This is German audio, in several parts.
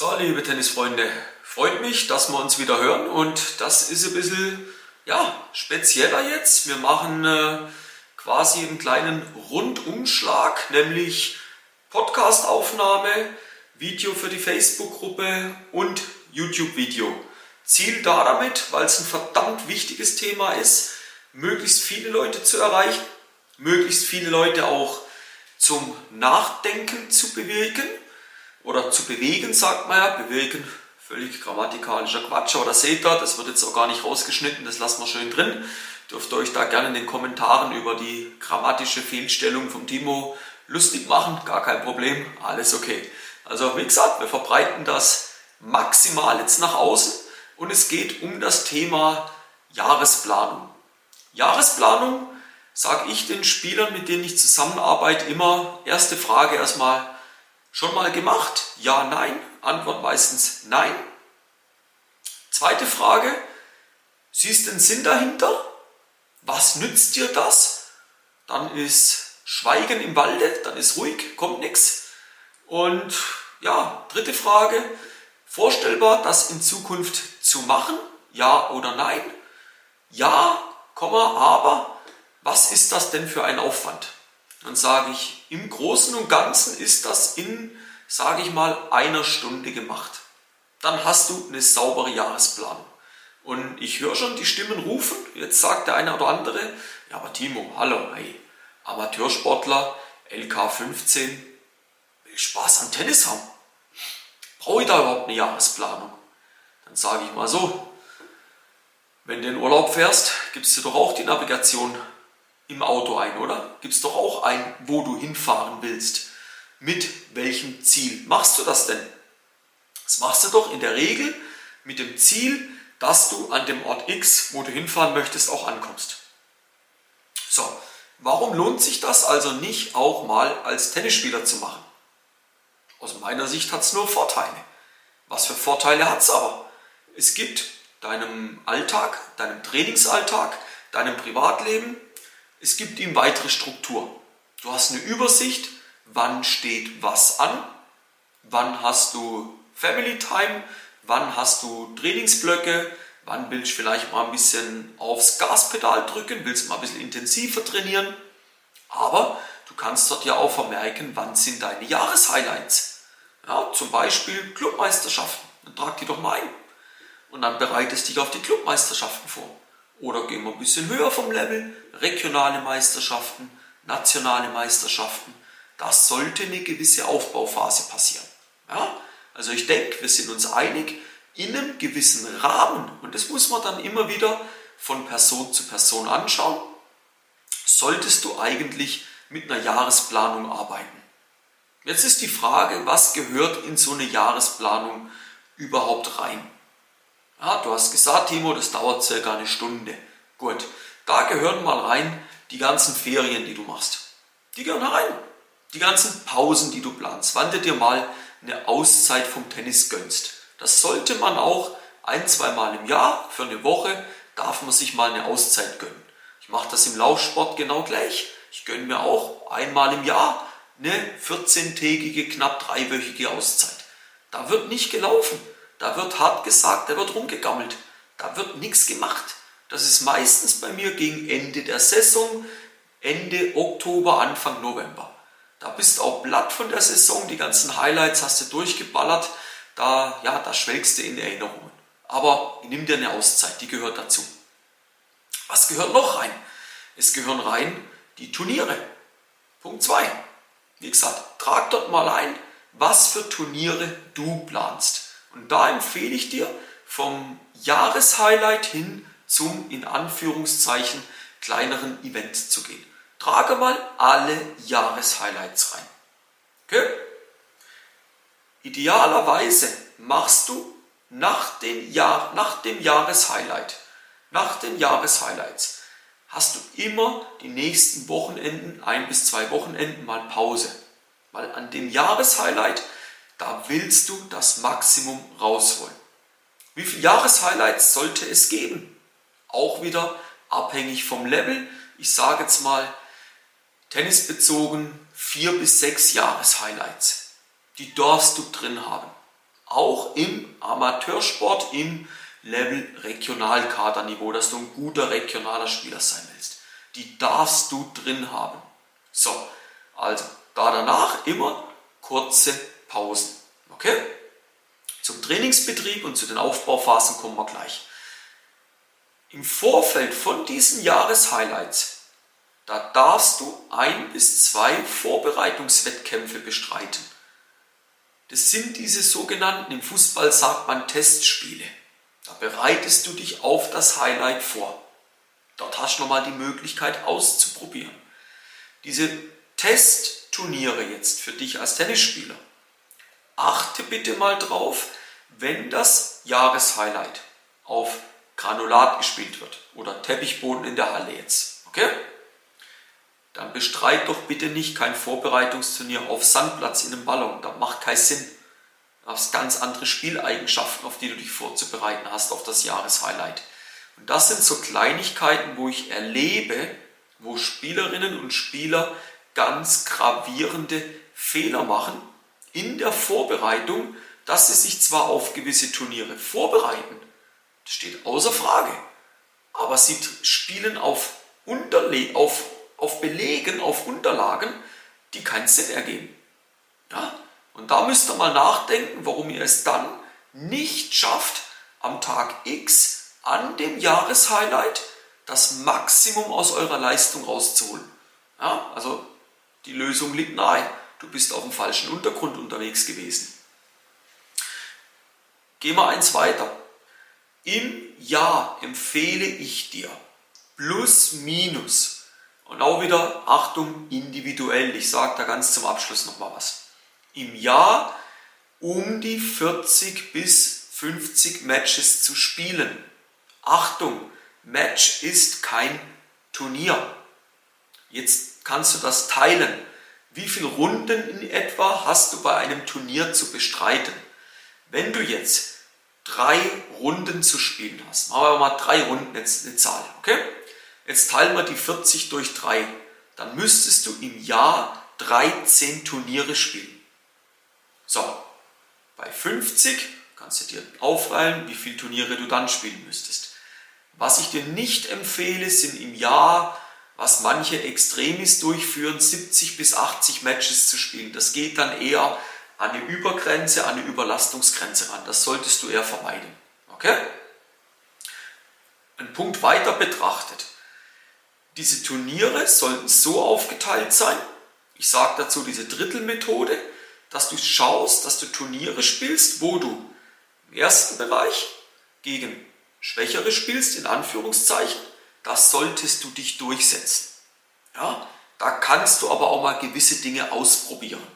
So, liebe Tennisfreunde, freut mich, dass wir uns wieder hören und das ist ein bisschen ja, spezieller jetzt. Wir machen äh, quasi einen kleinen Rundumschlag, nämlich Podcastaufnahme, Video für die Facebook-Gruppe und YouTube-Video. Ziel da damit, weil es ein verdammt wichtiges Thema ist, möglichst viele Leute zu erreichen, möglichst viele Leute auch zum Nachdenken zu bewegen oder zu bewegen, sagt man ja, bewegen, völlig grammatikalischer Quatsch, aber das seht ihr, das wird jetzt auch gar nicht rausgeschnitten, das lassen wir schön drin. Dürft ihr euch da gerne in den Kommentaren über die grammatische Fehlstellung vom Timo lustig machen, gar kein Problem, alles okay. Also wie gesagt, wir verbreiten das maximal jetzt nach außen und es geht um das Thema Jahresplanung. Jahresplanung sage ich den Spielern, mit denen ich zusammenarbeite, immer erste Frage erstmal, Schon mal gemacht? Ja, nein. Antwort meistens nein. Zweite Frage. Siehst den Sinn dahinter? Was nützt dir das? Dann ist Schweigen im Walde, dann ist ruhig, kommt nichts. Und ja, dritte Frage. Vorstellbar, das in Zukunft zu machen? Ja oder nein? Ja, aber was ist das denn für ein Aufwand? Dann sage ich, im Großen und Ganzen ist das in, sage ich mal, einer Stunde gemacht. Dann hast du eine saubere Jahresplanung. Und ich höre schon die Stimmen rufen. Jetzt sagt der eine oder andere, ja, aber Timo, hallo, hey, Amateursportler, LK 15, will Spaß am Tennis haben. Brauche ich da überhaupt eine Jahresplanung? Dann sage ich mal so, wenn du in Urlaub fährst, gibst du doch auch die Navigation im Auto ein, oder? Gibst doch auch ein, wo du hinfahren willst. Mit welchem Ziel machst du das denn? Das machst du doch in der Regel mit dem Ziel, dass du an dem Ort X, wo du hinfahren möchtest, auch ankommst. So, warum lohnt sich das also nicht auch mal als Tennisspieler zu machen? Aus meiner Sicht hat es nur Vorteile. Was für Vorteile hat es aber? Es gibt deinem Alltag, deinem Trainingsalltag, deinem Privatleben es gibt ihm weitere Struktur. Du hast eine Übersicht, wann steht was an, wann hast du Family Time, wann hast du Trainingsblöcke, wann willst du vielleicht mal ein bisschen aufs Gaspedal drücken, willst mal ein bisschen intensiver trainieren. Aber du kannst dort ja auch vermerken, wann sind deine Jahreshighlights. Ja, zum Beispiel Clubmeisterschaften. Dann trag die doch mal ein. Und dann bereitest dich auf die Clubmeisterschaften vor. Oder gehen wir ein bisschen höher vom Level, regionale Meisterschaften, nationale Meisterschaften. Da sollte eine gewisse Aufbauphase passieren. Ja? Also ich denke, wir sind uns einig, in einem gewissen Rahmen, und das muss man dann immer wieder von Person zu Person anschauen, solltest du eigentlich mit einer Jahresplanung arbeiten. Jetzt ist die Frage, was gehört in so eine Jahresplanung überhaupt rein? Ja, du hast gesagt, Timo, das dauert circa eine Stunde. Gut, da gehören mal rein die ganzen Ferien, die du machst. Die gehören rein. Die ganzen Pausen, die du planst. Wann du dir mal eine Auszeit vom Tennis gönnst. Das sollte man auch ein, zwei Mal im Jahr für eine Woche darf man sich mal eine Auszeit gönnen. Ich mache das im Laufsport genau gleich. Ich gönne mir auch einmal im Jahr eine 14-tägige, knapp dreiwöchige Auszeit. Da wird nicht gelaufen. Da wird hart gesagt, da wird rumgegammelt. Da wird nichts gemacht. Das ist meistens bei mir gegen Ende der Saison, Ende Oktober, Anfang November. Da bist du auch blatt von der Saison, die ganzen Highlights hast du durchgeballert, da, ja, da schwelgst du in Erinnerungen. Aber nimm dir eine Auszeit, die gehört dazu. Was gehört noch rein? Es gehören rein die Turniere. Punkt 2. Wie gesagt, trag dort mal ein, was für Turniere du planst. Und da empfehle ich dir, vom Jahreshighlight hin zum in Anführungszeichen kleineren Event zu gehen. Trage mal alle Jahreshighlights rein. Okay? Idealerweise machst du nach dem, Jahr, nach dem Jahreshighlight, nach den Jahreshighlights, hast du immer die nächsten Wochenenden, ein bis zwei Wochenenden mal Pause. Weil an dem Jahreshighlight da willst du das Maximum rausholen. Wie viele Jahreshighlights sollte es geben? Auch wieder abhängig vom Level. Ich sage jetzt mal tennisbezogen vier bis sechs Jahreshighlights. Die darfst du drin haben. auch im Amateursport, im Level Regionalkaderniveau, dass du ein guter regionaler Spieler sein willst. Die darfst du drin haben. So, also da danach immer kurze Pausen. Okay? Zum Trainingsbetrieb und zu den Aufbauphasen kommen wir gleich. Im Vorfeld von diesen Jahreshighlights, da darfst du ein bis zwei Vorbereitungswettkämpfe bestreiten. Das sind diese sogenannten, im Fußball sagt man Testspiele. Da bereitest du dich auf das Highlight vor. Dort hast du nochmal die Möglichkeit auszuprobieren. Diese Testturniere jetzt für dich als Tennisspieler. Achte bitte mal drauf, wenn das Jahreshighlight auf Granulat gespielt wird oder Teppichboden in der Halle jetzt. Okay? Dann bestreit doch bitte nicht kein Vorbereitungsturnier auf Sandplatz in einem Ballon. Das macht keinen Sinn. Du hast ganz andere Spieleigenschaften, auf die du dich vorzubereiten hast auf das Jahreshighlight. Und das sind so Kleinigkeiten, wo ich erlebe, wo Spielerinnen und Spieler ganz gravierende Fehler machen in der Vorbereitung, dass sie sich zwar auf gewisse Turniere vorbereiten, das steht außer Frage, aber sie spielen auf, Unterle auf, auf Belegen, auf Unterlagen, die keinen Sinn ergeben. Ja? Und da müsst ihr mal nachdenken, warum ihr es dann nicht schafft, am Tag X an dem Jahreshighlight das Maximum aus eurer Leistung rauszuholen. Ja, also die Lösung liegt nahe. Du bist auf dem falschen Untergrund unterwegs gewesen. Gehen wir eins weiter. Im Jahr empfehle ich dir plus minus und auch wieder Achtung individuell. Ich sage da ganz zum Abschluss nochmal was. Im Jahr um die 40 bis 50 Matches zu spielen. Achtung, Match ist kein Turnier. Jetzt kannst du das teilen. Wie viele Runden in etwa hast du bei einem Turnier zu bestreiten? Wenn du jetzt drei Runden zu spielen hast, machen wir mal drei Runden, jetzt eine Zahl, okay? Jetzt teilen wir die 40 durch drei. Dann müsstest du im Jahr 13 Turniere spielen. So, bei 50 kannst du dir aufreihen, wie viele Turniere du dann spielen müsstest. Was ich dir nicht empfehle, sind im Jahr, was manche Extremis durchführen, 70 bis 80 Matches zu spielen. Das geht dann eher an eine Übergrenze, an eine Überlastungsgrenze ran. Das solltest du eher vermeiden. Okay? Ein Punkt weiter betrachtet. Diese Turniere sollten so aufgeteilt sein, ich sage dazu diese Drittelmethode, dass du schaust, dass du Turniere spielst, wo du im ersten Bereich gegen Schwächere spielst, in Anführungszeichen, da solltest du dich durchsetzen. Ja? Da kannst du aber auch mal gewisse Dinge ausprobieren.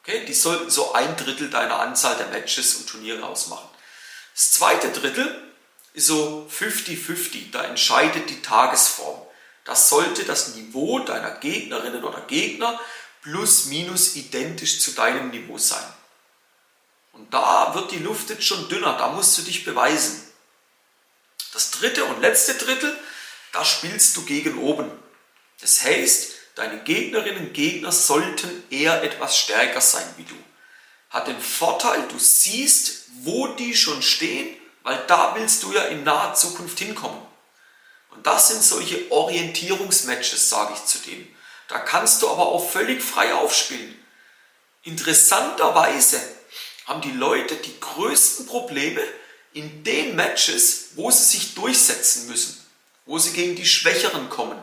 Okay? Die sollten so ein Drittel deiner Anzahl der Matches und Turniere ausmachen. Das zweite Drittel ist so 50-50, da entscheidet die Tagesform. Das sollte das Niveau deiner Gegnerinnen oder Gegner plus minus identisch zu deinem Niveau sein. Und da wird die Luft jetzt schon dünner, da musst du dich beweisen. Das dritte und letzte Drittel, da spielst du gegen oben. Das heißt, deine Gegnerinnen und Gegner sollten eher etwas stärker sein wie du. Hat den Vorteil, du siehst, wo die schon stehen, weil da willst du ja in naher Zukunft hinkommen. Und das sind solche Orientierungsmatches, sage ich zu dem. Da kannst du aber auch völlig frei aufspielen. Interessanterweise haben die Leute die größten Probleme, in den Matches, wo sie sich durchsetzen müssen, wo sie gegen die Schwächeren kommen.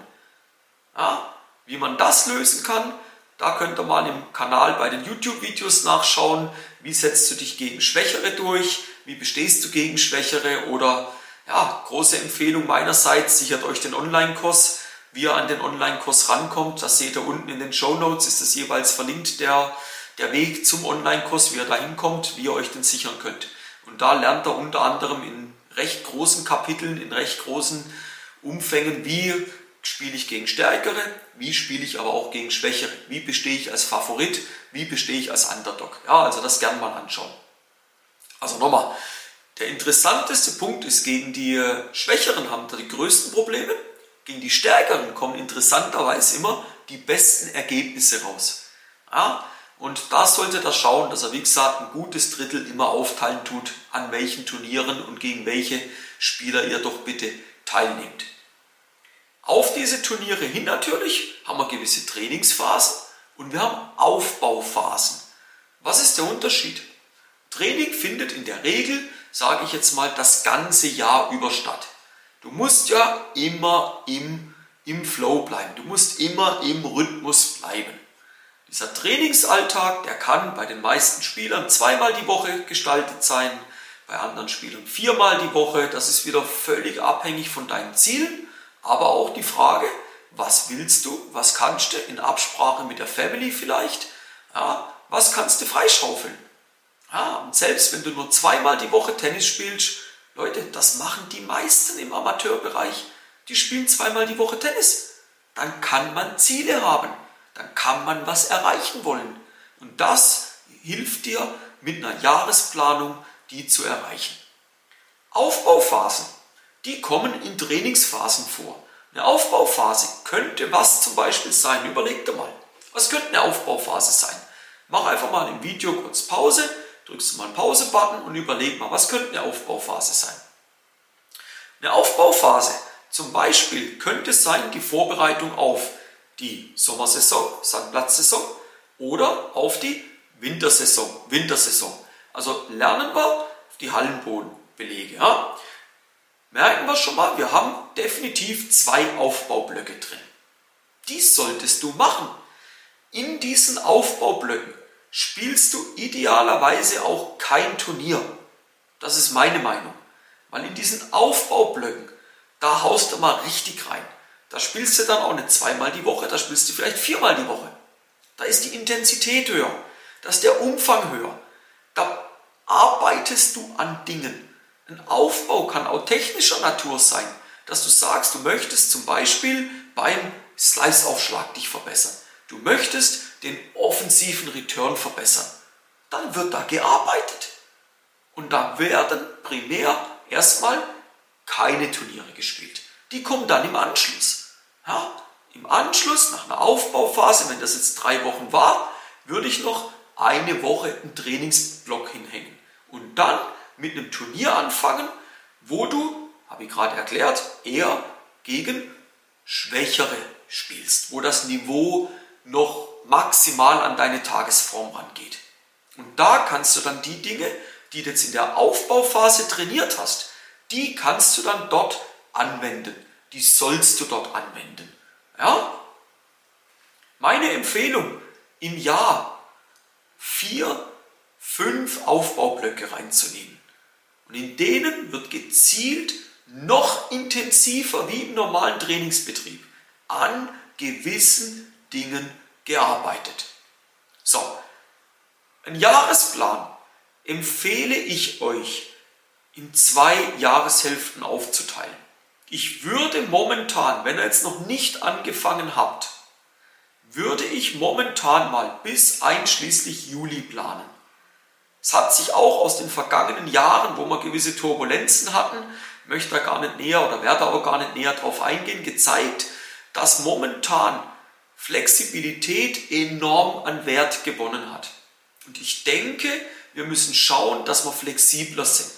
Ja, wie man das lösen kann, da könnt ihr mal im Kanal bei den YouTube-Videos nachschauen, wie setzt du dich gegen Schwächere durch, wie bestehst du gegen Schwächere oder ja, große Empfehlung meinerseits, sichert euch den Online-Kurs. Wie ihr an den Online-Kurs rankommt, das seht ihr unten in den Show Notes, ist das jeweils verlinkt, der, der Weg zum Online-Kurs, wie ihr da hinkommt, wie ihr euch den sichern könnt. Und da lernt er unter anderem in recht großen Kapiteln, in recht großen Umfängen, wie spiele ich gegen Stärkere, wie spiele ich aber auch gegen Schwächere, wie bestehe ich als Favorit, wie bestehe ich als Underdog. Ja, also das gerne mal anschauen. Also nochmal, der interessanteste Punkt ist, gegen die Schwächeren haben da die größten Probleme, gegen die Stärkeren kommen interessanterweise immer die besten Ergebnisse raus. Ja, Und da sollte er schauen, dass er, wie gesagt, ein gutes Drittel immer aufteilen tut, an welchen Turnieren und gegen welche Spieler ihr doch bitte teilnehmt. Auf diese Turniere hin natürlich haben wir gewisse Trainingsphasen und wir haben Aufbauphasen. Was ist der Unterschied? Training findet in der Regel, sage ich jetzt mal, das ganze Jahr über statt. Du musst ja immer im, im Flow bleiben. Du musst immer im Rhythmus bleiben. Dieser Trainingsalltag, der kann bei den meisten Spielern zweimal die Woche gestaltet sein, bei anderen Spielern viermal die Woche. Das ist wieder völlig abhängig von deinen Zielen, aber auch die Frage, was willst du, was kannst du in Absprache mit der Family vielleicht, ja, was kannst du freischaufeln. Ja, und selbst wenn du nur zweimal die Woche Tennis spielst, Leute, das machen die meisten im Amateurbereich. Die spielen zweimal die Woche Tennis. Dann kann man Ziele haben dann kann man was erreichen wollen. Und das hilft dir mit einer Jahresplanung, die zu erreichen. Aufbauphasen, die kommen in Trainingsphasen vor. Eine Aufbauphase könnte was zum Beispiel sein? Überleg dir mal. Was könnte eine Aufbauphase sein? Mach einfach mal im Video kurz Pause, drückst du mal einen Pause-Button und überleg mal, was könnte eine Aufbauphase sein? Eine Aufbauphase zum Beispiel könnte sein die Vorbereitung auf die Sommersaison, Sandplatzsaison oder auf die Wintersaison, Wintersaison. Also lernen wir die Hallenbodenbelege. Ja? Merken wir schon mal, wir haben definitiv zwei Aufbaublöcke drin. Dies solltest du machen. In diesen Aufbaublöcken spielst du idealerweise auch kein Turnier. Das ist meine Meinung. Weil in diesen Aufbaublöcken, da haust du mal richtig rein. Da spielst du dann auch nicht zweimal die Woche, da spielst du vielleicht viermal die Woche. Da ist die Intensität höher, da ist der Umfang höher. Da arbeitest du an Dingen. Ein Aufbau kann auch technischer Natur sein, dass du sagst, du möchtest zum Beispiel beim Slice-Aufschlag dich verbessern. Du möchtest den offensiven Return verbessern. Dann wird da gearbeitet. Und da werden primär erstmal keine Turniere gespielt. Die kommen dann im Anschluss. Ja, Im Anschluss, nach einer Aufbauphase, wenn das jetzt drei Wochen war, würde ich noch eine Woche einen Trainingsblock hinhängen. Und dann mit einem Turnier anfangen, wo du, habe ich gerade erklärt, eher gegen Schwächere spielst, wo das Niveau noch maximal an deine Tagesform rangeht. Und da kannst du dann die Dinge, die du jetzt in der Aufbauphase trainiert hast, die kannst du dann dort anwenden die sollst du dort anwenden. Ja? Meine Empfehlung, im Jahr vier, fünf Aufbaublöcke reinzunehmen. Und in denen wird gezielt noch intensiver wie im normalen Trainingsbetrieb an gewissen Dingen gearbeitet. So, ein Jahresplan empfehle ich euch in zwei Jahreshälften aufzuteilen. Ich würde momentan, wenn ihr jetzt noch nicht angefangen habt, würde ich momentan mal bis einschließlich Juli planen. Es hat sich auch aus den vergangenen Jahren, wo wir gewisse Turbulenzen hatten, möchte da gar nicht näher oder werde auch gar nicht näher darauf eingehen, gezeigt, dass momentan Flexibilität enorm an Wert gewonnen hat. Und ich denke, wir müssen schauen, dass wir flexibler sind.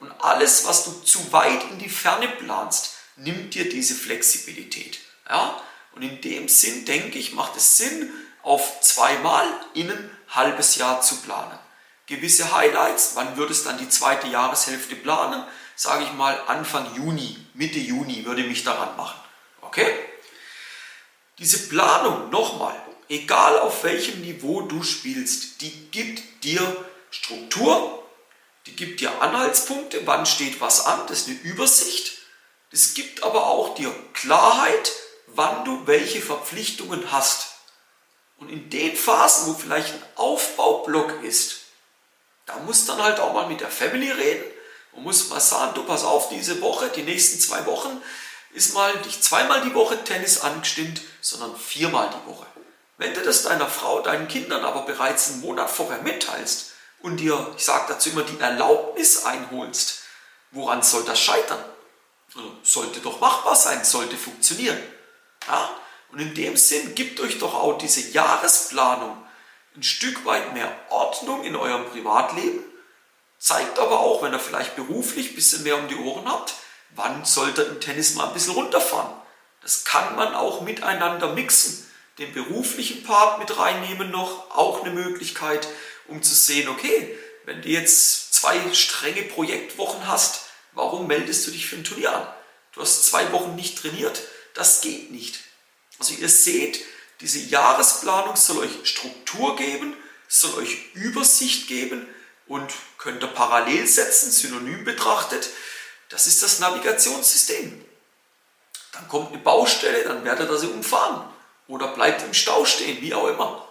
Und alles, was du zu weit in die Ferne planst, nimmt dir diese Flexibilität. Ja? Und in dem Sinn, denke ich, macht es Sinn, auf zweimal in ein halbes Jahr zu planen. Gewisse Highlights, wann würde es dann die zweite Jahreshälfte planen? Sage ich mal Anfang Juni, Mitte Juni würde ich mich daran machen. Okay? Diese Planung, nochmal, egal auf welchem Niveau du spielst, die gibt dir Struktur, die gibt dir Anhaltspunkte, wann steht was an, das ist eine Übersicht es gibt aber auch dir Klarheit, wann du welche Verpflichtungen hast. Und in den Phasen, wo vielleicht ein Aufbaublock ist, da muss dann halt auch mal mit der Family reden und muss mal sagen, du pass auf, diese Woche, die nächsten zwei Wochen ist mal nicht zweimal die Woche Tennis angestimmt, sondern viermal die Woche. Wenn du das deiner Frau, deinen Kindern aber bereits einen Monat vorher mitteilst und dir, ich sage dazu immer, die Erlaubnis einholst, woran soll das scheitern? Also, sollte doch machbar sein, sollte funktionieren. Ja? Und in dem Sinn gibt euch doch auch diese Jahresplanung ein Stück weit mehr Ordnung in eurem Privatleben, zeigt aber auch, wenn ihr vielleicht beruflich ein bisschen mehr um die Ohren habt, wann sollte ein Tennis mal ein bisschen runterfahren. Das kann man auch miteinander mixen. Den beruflichen Part mit reinnehmen noch, auch eine Möglichkeit, um zu sehen, okay, wenn du jetzt zwei strenge Projektwochen hast, warum meldest du dich für ein Turnier an? Du hast zwei Wochen nicht trainiert, das geht nicht. Also ihr seht, diese Jahresplanung soll euch Struktur geben, soll euch Übersicht geben und könnt ihr parallel setzen, synonym betrachtet. Das ist das Navigationssystem. Dann kommt eine Baustelle, dann werdet ihr sie umfahren oder bleibt im Stau stehen, wie auch immer.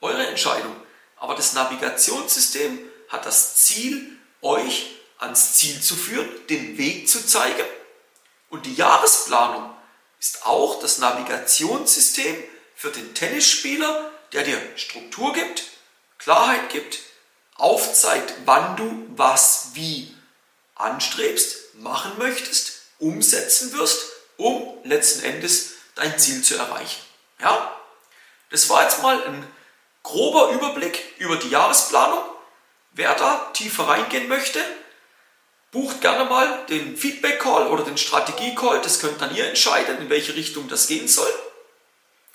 Eure Entscheidung. Aber das Navigationssystem hat das Ziel, euch ans Ziel zu führen, den Weg zu zeigen. Und die Jahresplanung ist auch das Navigationssystem für den Tennisspieler, der dir Struktur gibt, Klarheit gibt, aufzeigt, wann du was wie anstrebst, machen möchtest, umsetzen wirst, um letzten Endes dein Ziel zu erreichen. Ja? Das war jetzt mal ein grober Überblick über die Jahresplanung. Wer da tiefer reingehen möchte, bucht gerne mal den Feedback-Call oder den Strategie-Call. Das könnt dann ihr entscheiden, in welche Richtung das gehen soll.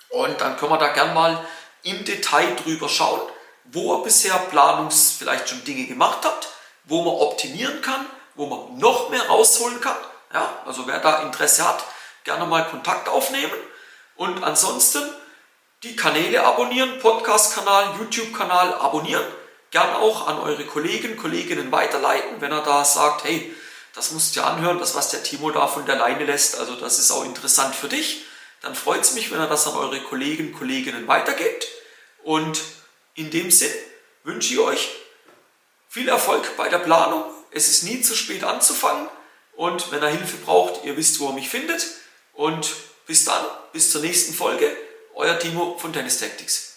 Und dann können wir da gerne mal im Detail drüber schauen, wo ihr bisher Planungs vielleicht schon Dinge gemacht habt, wo man optimieren kann, wo man noch mehr rausholen kann. Ja, also wer da Interesse hat, gerne mal Kontakt aufnehmen. Und ansonsten die Kanäle abonnieren, Podcast-Kanal, YouTube-Kanal abonnieren. Gern auch an eure Kollegen, Kolleginnen weiterleiten, wenn er da sagt, hey, das musst du dir anhören, das was der Timo da von der Leine lässt, also das ist auch interessant für dich. Dann freut es mich, wenn er das an eure Kollegen, Kolleginnen weitergebt. Und in dem Sinn wünsche ich euch viel Erfolg bei der Planung. Es ist nie zu spät anzufangen. Und wenn ihr Hilfe braucht, ihr wisst, wo ihr mich findet. Und bis dann, bis zur nächsten Folge. Euer Timo von Tennis Tactics.